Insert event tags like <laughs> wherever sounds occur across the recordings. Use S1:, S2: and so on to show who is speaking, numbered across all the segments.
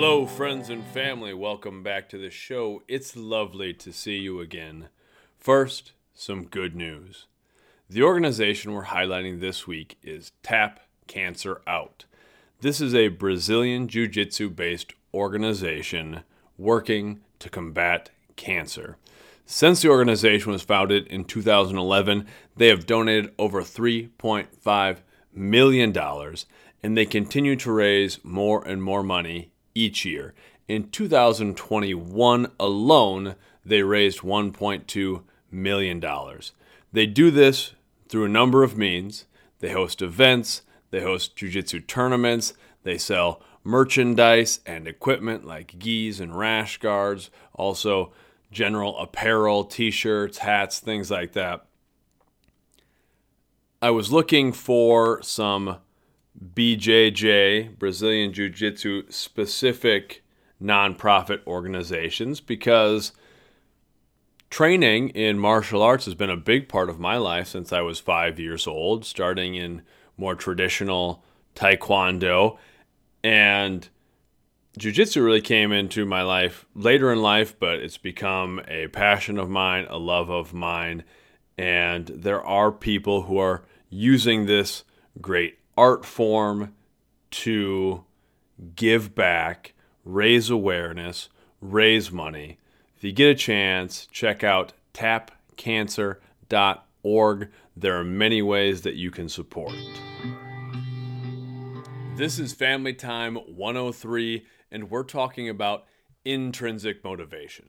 S1: Hello, friends and family. Welcome back to the show. It's lovely to see you again. First, some good news. The organization we're highlighting this week is Tap Cancer Out. This is a Brazilian Jiu Jitsu based organization working to combat cancer. Since the organization was founded in 2011, they have donated over $3.5 million and they continue to raise more and more money each year. In 2021 alone, they raised $1.2 million. They do this through a number of means. They host events, they host jiu-jitsu tournaments, they sell merchandise and equipment like gis and rash guards, also general apparel, t-shirts, hats, things like that. I was looking for some BJJ, Brazilian Jiu Jitsu specific nonprofit organizations because training in martial arts has been a big part of my life since I was five years old, starting in more traditional taekwondo. And Jiu Jitsu really came into my life later in life, but it's become a passion of mine, a love of mine. And there are people who are using this great art form to give back, raise awareness, raise money. If you get a chance, check out tapcancer.org. There are many ways that you can support. This is Family Time 103, and we're talking about intrinsic motivation.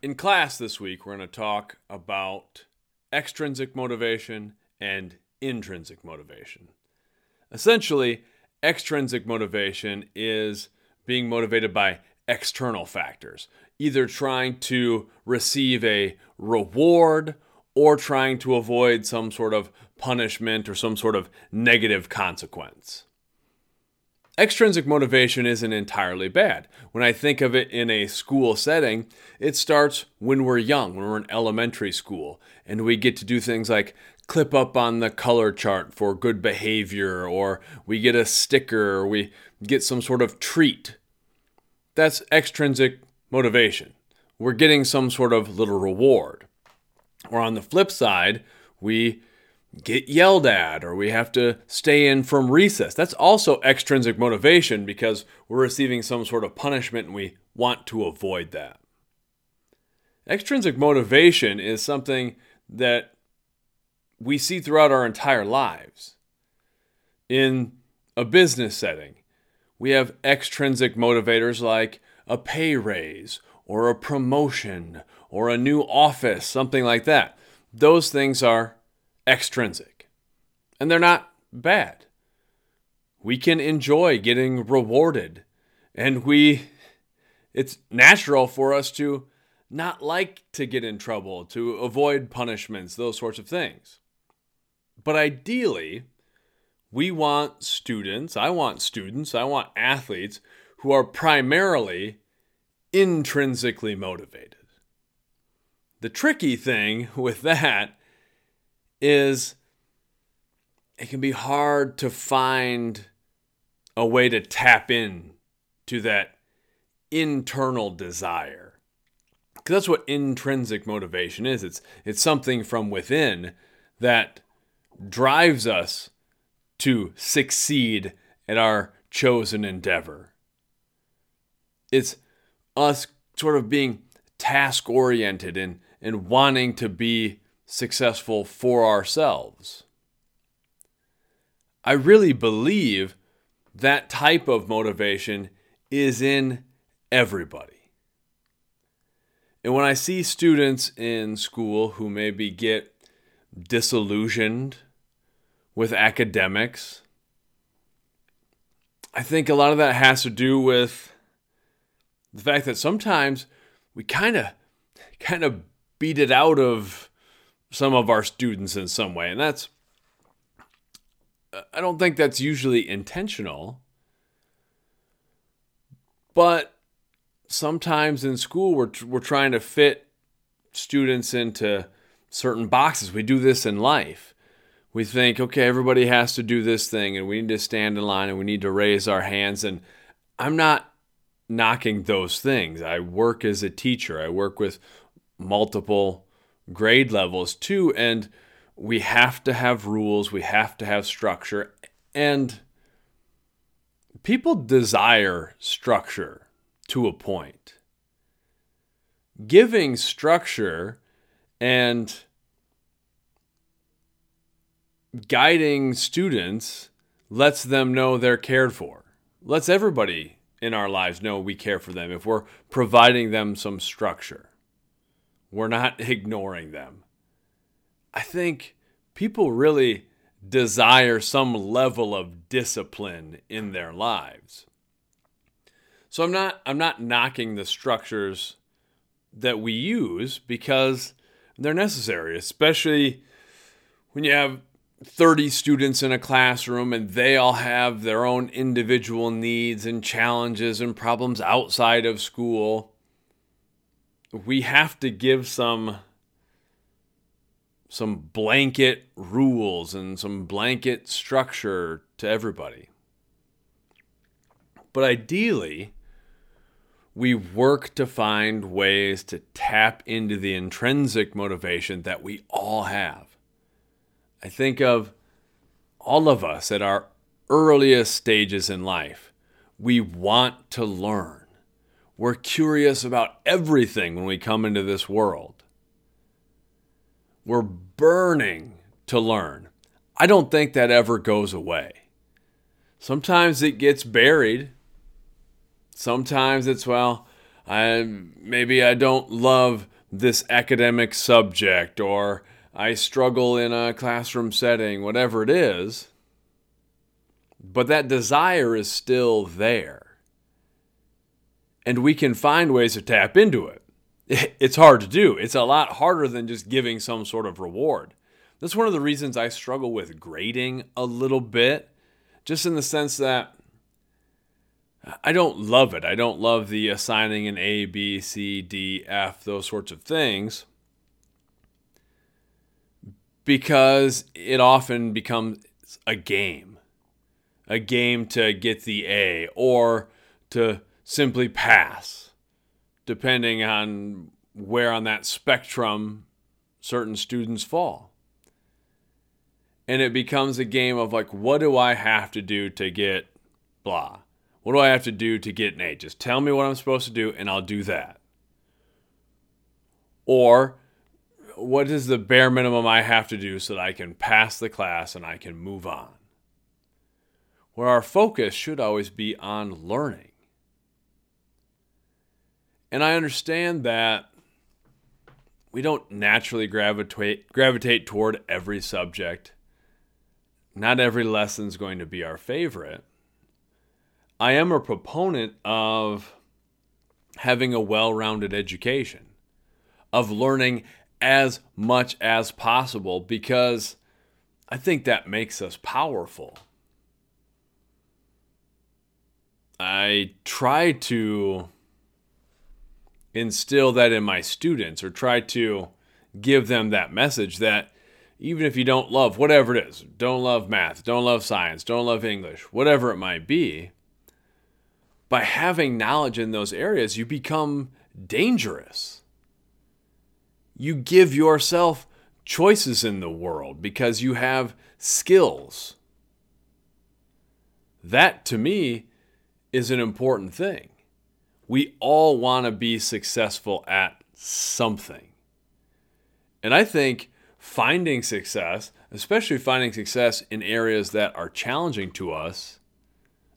S1: In class this week, we're going to talk about extrinsic motivation and intrinsic motivation. Essentially, extrinsic motivation is being motivated by external factors, either trying to receive a reward or trying to avoid some sort of punishment or some sort of negative consequence. Extrinsic motivation isn't entirely bad. When I think of it in a school setting, it starts when we're young, when we're in elementary school, and we get to do things like clip up on the color chart for good behavior, or we get a sticker, or we get some sort of treat. That's extrinsic motivation. We're getting some sort of little reward. Or on the flip side, we get yelled at or we have to stay in from recess. That's also extrinsic motivation because we're receiving some sort of punishment and we want to avoid that. Extrinsic motivation is something that we see throughout our entire lives. In a business setting, we have extrinsic motivators like a pay raise or a promotion or a new office, something like that. Those things are extrinsic and they're not bad. We can enjoy getting rewarded and we it's natural for us to not like to get in trouble, to avoid punishments, those sorts of things. But ideally, we want students, I want students, I want athletes who are primarily intrinsically motivated. The tricky thing <laughs> with that is it can be hard to find a way to tap in to that internal desire. Because that's what intrinsic motivation is. It's it's something from within that drives us to succeed at our chosen endeavor. It's us sort of being task oriented and, and wanting to be successful for ourselves. I really believe that type of motivation is in everybody. And when I see students in school who maybe get disillusioned with academics. I think a lot of that has to do with the fact that sometimes we kind of kind of beat it out of some of our students in some way and that's I don't think that's usually intentional. But sometimes in school we're we're trying to fit students into certain boxes. We do this in life we think, okay, everybody has to do this thing and we need to stand in line and we need to raise our hands. And I'm not knocking those things. I work as a teacher, I work with multiple grade levels too, and we have to have rules, we have to have structure, and people desire structure to a point. Giving structure and guiding students lets them know they're cared for. Lets everybody in our lives know we care for them if we're providing them some structure. We're not <laughs> ignoring them. I think people really desire some level of discipline in their lives. So I'm not I'm not knocking the structures that we use because they're necessary, especially when you have 30 students in a classroom and they all have their own individual needs and challenges and problems outside of school. We have to give some some blanket rules and some blanket structure to everybody. But ideally, we work to find ways to tap into the intrinsic motivation that we all have. I think of all of us at our earliest stages in life. We want to learn. We're curious about everything when we come into this world. We're burning to learn. I don't think that ever goes away. Sometimes it gets buried. Sometimes it's, well, I, maybe I don't love this academic subject or I struggle in a classroom setting, whatever it is. But that desire is still there. And we can find ways to tap into it. <laughs> It's hard to do. It's a lot harder than just giving some sort of reward. That's one of the reasons I struggle with grading a little bit, just in the sense that I don't love it. I don't love the assigning an A, B, C, D, F, those sorts of things, because it often becomes a game. A game to get the A or to simply pass depending on where on that spectrum certain students fall. And it becomes a game of like, what do I have to do to get blah? What do I have to do to get an A? Just tell me what I'm supposed to do and I'll do that. Or what is the bare minimum I have to do so that I can pass the class and I can move on? Where our focus should always be on learning. And I understand that we don't naturally gravitate gravitate toward every subject. Not every lesson is going to be our favorite. I am a proponent of having a well-rounded education, of learning as much as possible because I think that makes us powerful. I try to instill that in my students or try to give them that message that even if you don't love whatever it is, don't love math, don't love science, don't love English, whatever it might be, by having knowledge in those areas, you become dangerous. You give yourself choices in the world because you have skills. That to me is an important thing we all want to be successful at something. And I think finding success, especially finding success in areas that are challenging to us,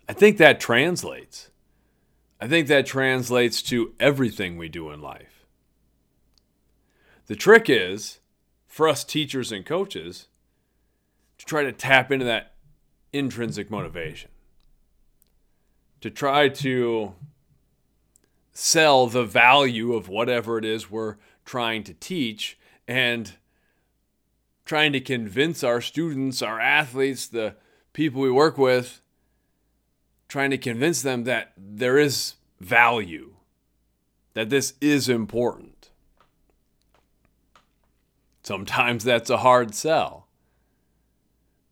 S1: I think that translates. I think that translates to everything we do in life. The trick is for us teachers and coaches to try to tap into that intrinsic motivation, to try to sell the value of whatever it is we're trying to teach and trying to convince our students, our athletes, the people we work with, trying to convince them that there is value, that this is important. Sometimes that's a hard sell.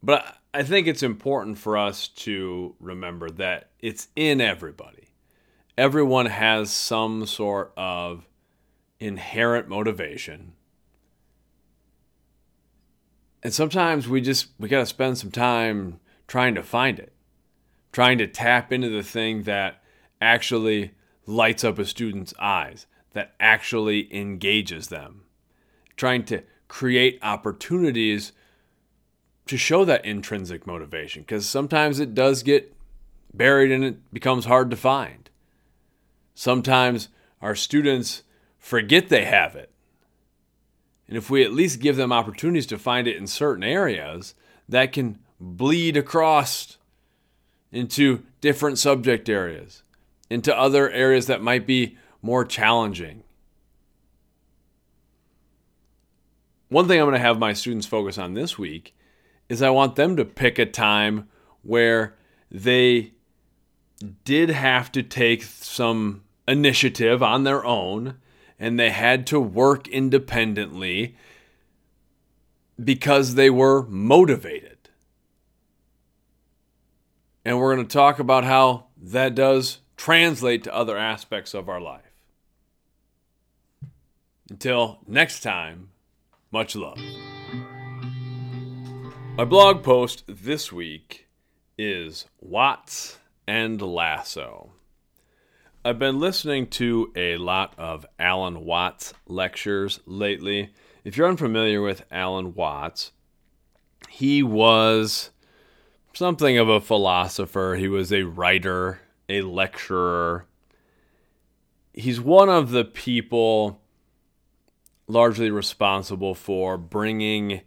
S1: But I think it's important for us to remember that it's in everybody everyone has some sort of inherent motivation. And sometimes we just we got to spend some time trying to find it. Trying to tap into the thing that actually lights up a student's eyes, that actually engages them. Trying to create opportunities to show that intrinsic motivation because sometimes it does get buried and it becomes hard to find. Sometimes our students forget they have it. And if we at least give them opportunities to find it in certain areas, that can bleed across into different subject areas, into other areas that might be more challenging. One thing I'm going to have my students focus on this week is I want them to pick a time where they did have to take some initiative on their own and they had to work independently because they were motivated. And we're going to talk about how that does translate to other aspects of our life. Until next time, much love. My blog post this week is Watts and Lasso. I've been listening to a lot of Alan Watts lectures lately. If you're unfamiliar with Alan Watts, he was something of a philosopher, he was a writer, a lecturer. He's one of the people largely responsible for bringing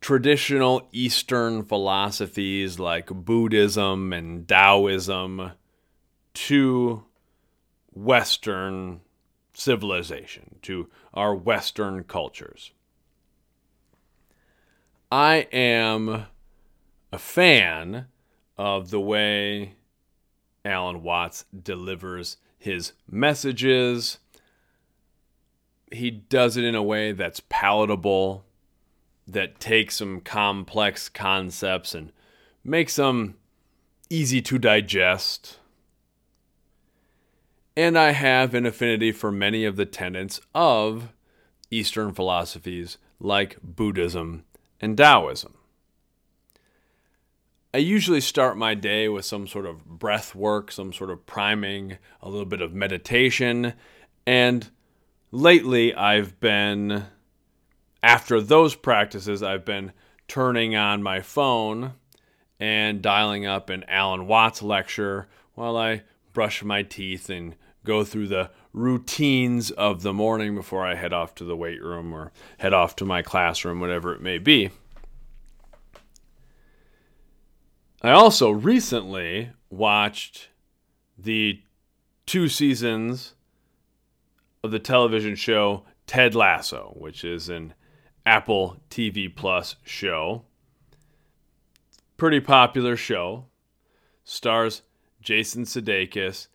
S1: traditional Eastern philosophies like Buddhism and Taoism to Western civilization, to our Western cultures. I am a fan of the way Alan Watts delivers his messages. He does it in a way that's palatable that takes some complex concepts and makes them easy to digest. And I have an affinity for many of the tenets of Eastern philosophies like Buddhism and Taoism. I usually start my day with some sort of breath work, some sort of priming, a little bit of meditation, and lately I've been after those practices, I've been turning on my phone and dialing up an Alan Watts lecture while I brush my teeth and go through the routines of the morning before I head off to the weight room or head off to my classroom, whatever it may be. I also recently watched the two seasons of the television show Ted Lasso, which is an Apple TV Plus show. Pretty popular show. Stars Jason Sudeikis.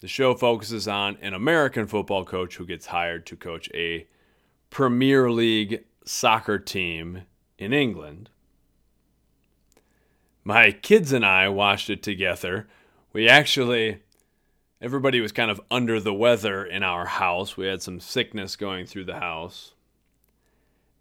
S1: The show focuses on an American football coach who gets hired to coach a Premier League soccer team in England. My kids and I watched it together. We actually, everybody was kind of under the weather in our house. We had some sickness going through the house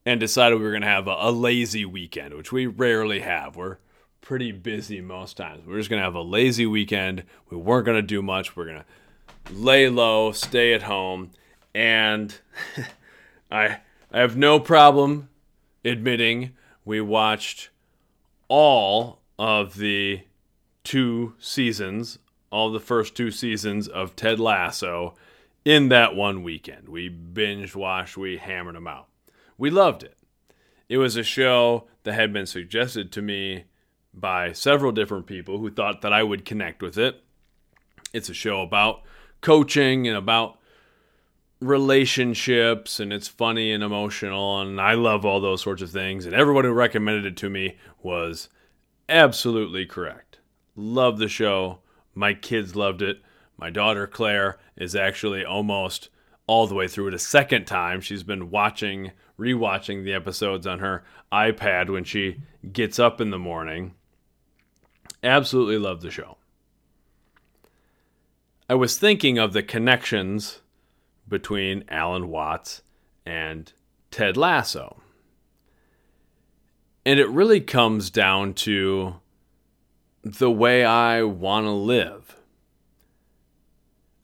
S1: and decided we were going to have a, a, lazy weekend, which we rarely have. We're pretty busy most times. We're just going to have a lazy weekend. We weren't going to do much. We're going to lay low, stay at home, and <laughs> I I have no problem admitting we watched all of the two seasons, all the first two seasons of Ted Lasso in that one weekend. We binge watched, we hammered them out we loved it. It was a show that had been suggested to me by several different people who thought that I would connect with it. It's a show about coaching and about relationships and it's funny and emotional and I love all those sorts of things and everyone who recommended it to me was absolutely correct. Love the show. My kids loved it. My daughter Claire is actually almost all the way through it a second time. She's been watching rewatching the episodes on her iPad when she gets up in the morning. Absolutely love the show. I was thinking of the connections between Alan Watts and Ted Lasso. And it really comes down to the way I want to live.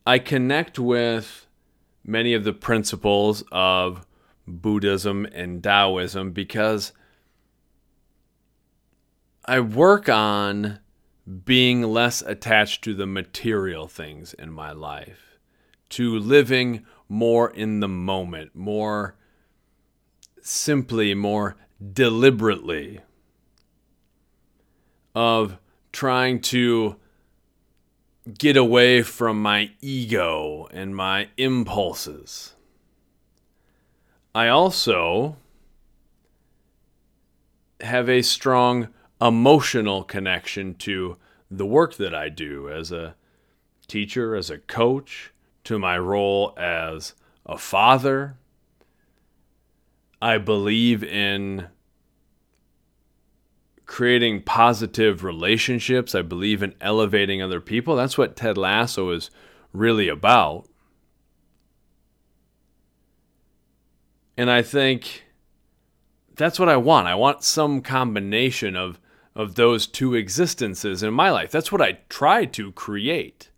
S1: I connect with many of the principles of Buddhism and Taoism because I work on being less attached to the material things in my life, to living more in the moment, more simply, more deliberately, of trying to get away from my ego and my impulses. I also have a strong emotional connection to the work that I do as a teacher, as a coach, to my role as a father. I believe in creating positive relationships. I believe in elevating other people. That's what Ted Lasso is really about. And I think that's what I want. I want some combination of of those two existences in my life. That's what I try to create.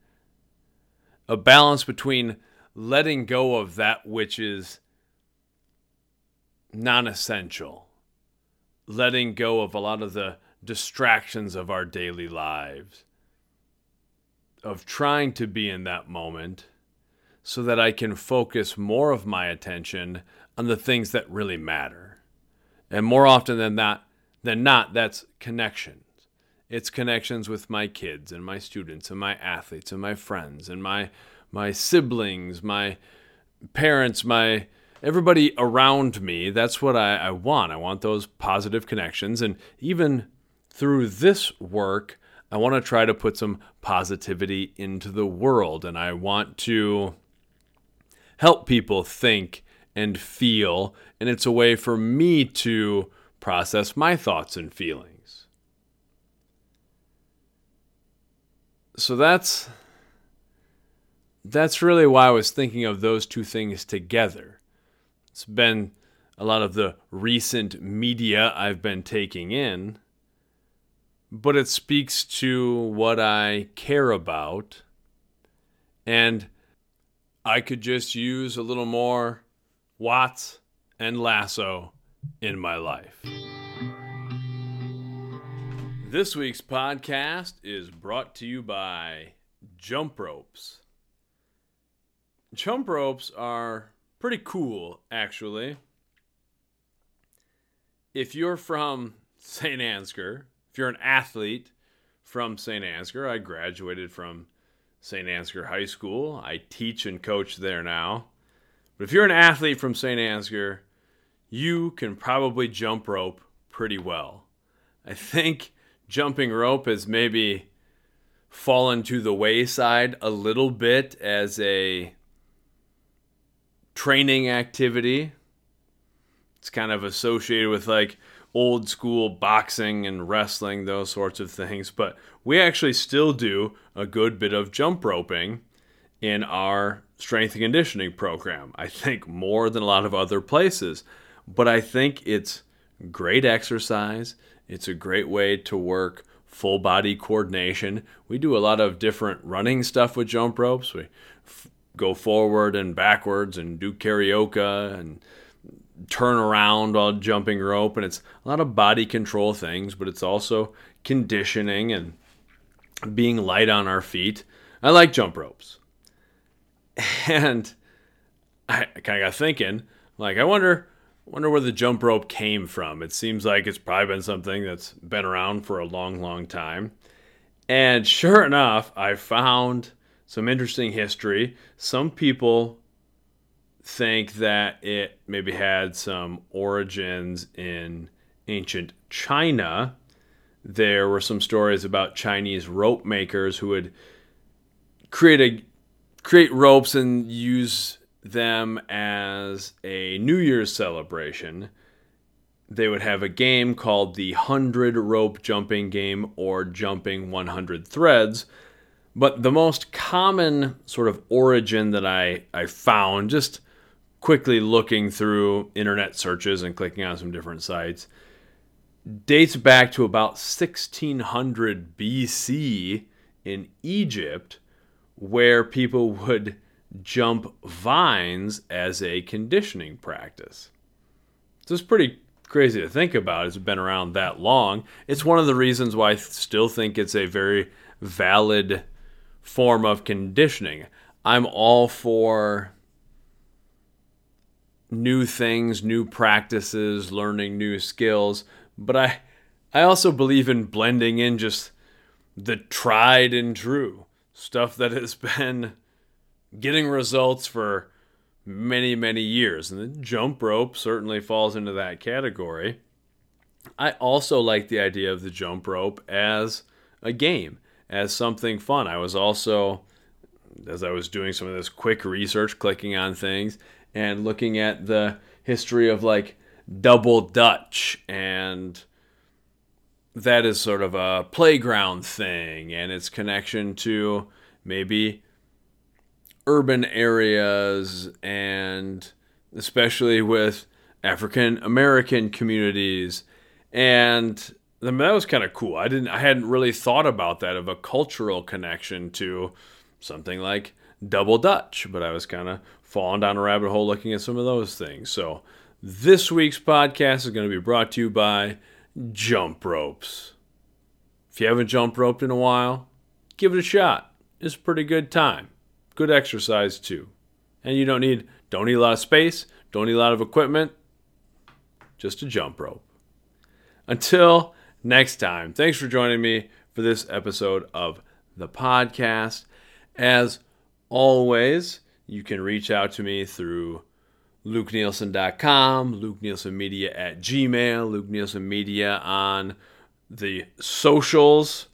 S1: A balance between letting go of that which is non essential, letting go of a lot of the distractions of our daily lives, of trying to be in that moment so that I can focus more of my attention on the things that really matter. And more often than that, than not, that's connections. It's connections with my kids and my students and my athletes and my friends and my my siblings, my parents, my everybody around me. That's what I, I want. I want those positive connections. And even through this work, I want to try to put some positivity into the world. And I want to help people think and feel. And it's a way for me to process my thoughts and feelings. So that's that's really why I was thinking of those two things together. It's been a lot of the recent media I've been taking in, but it speaks to what I care about. And I could just use a little more Watts and Lasso in my life. This week's podcast is brought to you by Jump Ropes. Jump ropes are pretty cool, actually. If you're from St. Ansgar, if you're an athlete from St. Ansgar, I graduated from St. Ansgar High School. I teach and coach there now. But if you're an athlete from St. Ansgar, you can probably jump rope pretty well. I think jumping rope has maybe fallen to the wayside a little bit as a training activity. It's kind of associated with like old school boxing and wrestling, those sorts of things. But we actually still do a good bit of jump roping in our strength and conditioning program. I think more than a lot of other places but I think it's great exercise. It's a great way to work full body coordination. We do a lot of different running stuff with jump ropes. We go forward and backwards and do karaoke and turn around while jumping rope. And it's a lot of body control things, but it's also conditioning and being light on our feet. I like jump ropes. <laughs> And I kind of got thinking, like, I wonder wonder where the jump rope came from. It seems like it's probably been something that's been around for a long, long time. And sure enough, I found some interesting history. Some people think that it maybe had some origins in ancient China. There were some stories about Chinese rope makers who would create a create ropes and use them as a New Year's celebration. They would have a game called the 100 Rope Jumping Game or Jumping 100 Threads. But the most common sort of origin that I, I found just quickly looking through internet searches and clicking on some different sites dates back to about 1600 BC in Egypt, where people <laughs> would jump vines as a conditioning practice. So it's pretty crazy to think about. It's been around that long. It's one of the reasons why I still think it's a very valid form of conditioning. I'm all for new things, new practices, learning new skills, but I I also believe in blending in just the tried and true stuff that has <laughs> been getting results for many, many years. And the jump rope certainly falls into that category. I also like the idea of the jump rope as a game, as something fun. I was also, as I was doing some of this quick research, clicking on things and looking at the history of like double dutch and that is sort of a playground thing and its connection to maybe urban areas and especially with African American communities. And that was kind of cool. I didn't I hadn't really thought about that of a cultural connection to something like double dutch, but I was kind of falling down a rabbit hole looking at some of those things. So this week's podcast is going to be brought to you by Jump Ropes. If you haven't jump roped in a while, give it a shot. It's a pretty good time good exercise too. And you don't need don't need a lot of space, don't need a lot of equipment, just a jump rope. Until next time, thanks for joining me for this episode of the podcast. As always, you can reach out to me through lukeneilson.com, Luke Neilson Media at Gmail, Luke Neilson Media on the socials.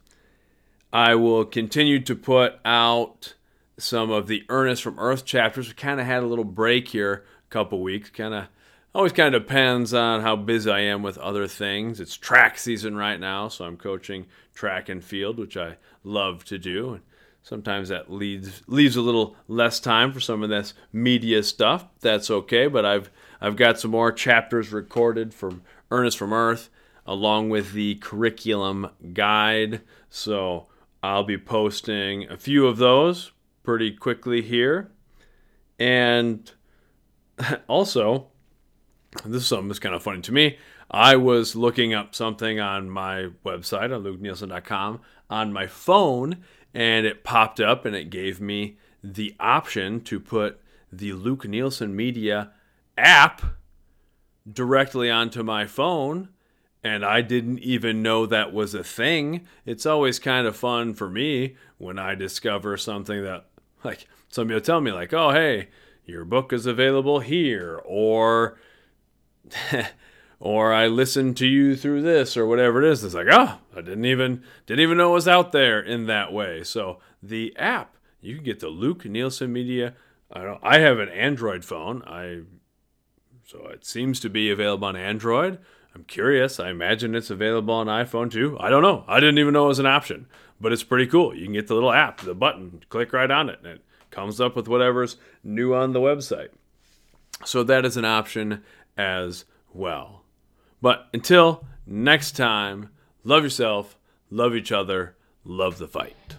S1: I will continue to put out some of the Ernest from Earth chapters. We kind of had a little break here a couple weeks. Kind of always kind of depends on how busy I am with other things. It's track season right now, so I'm coaching track and field, which I love to do. And sometimes that leaves leaves a little less time for some of this media stuff. That's okay, but I've I've got some more chapters recorded from Ernest from Earth along with the curriculum guide. So I'll be posting a few of those pretty quickly here. And <laughs> also, this is something that's kind of funny to me. I was looking up something on my website on lukeneilson.com on my phone, and it popped up and it gave me the option to put the Luke Neilson Media app directly onto my phone. And I didn't even know that was a thing. It's always kind of fun for me when I discover something that like somebody will tell me like, "Oh, hey, your book is available here," or or I listened to you through this or whatever it is. It's like, oh, I didn't even didn't even know it was out there in that way. So the app, you can get the Luke Neilson Media. I don't, I have an Android phone. I so it seems to be available on Android. I'm curious. I imagine it's available on iPhone too. I don't know. I didn't even know it was an option but it's pretty cool. You can get the little app, the button, click right on it, and it comes up with whatever's new on the website. So that is an option as well. But until next time, love yourself, love each other, love the fight.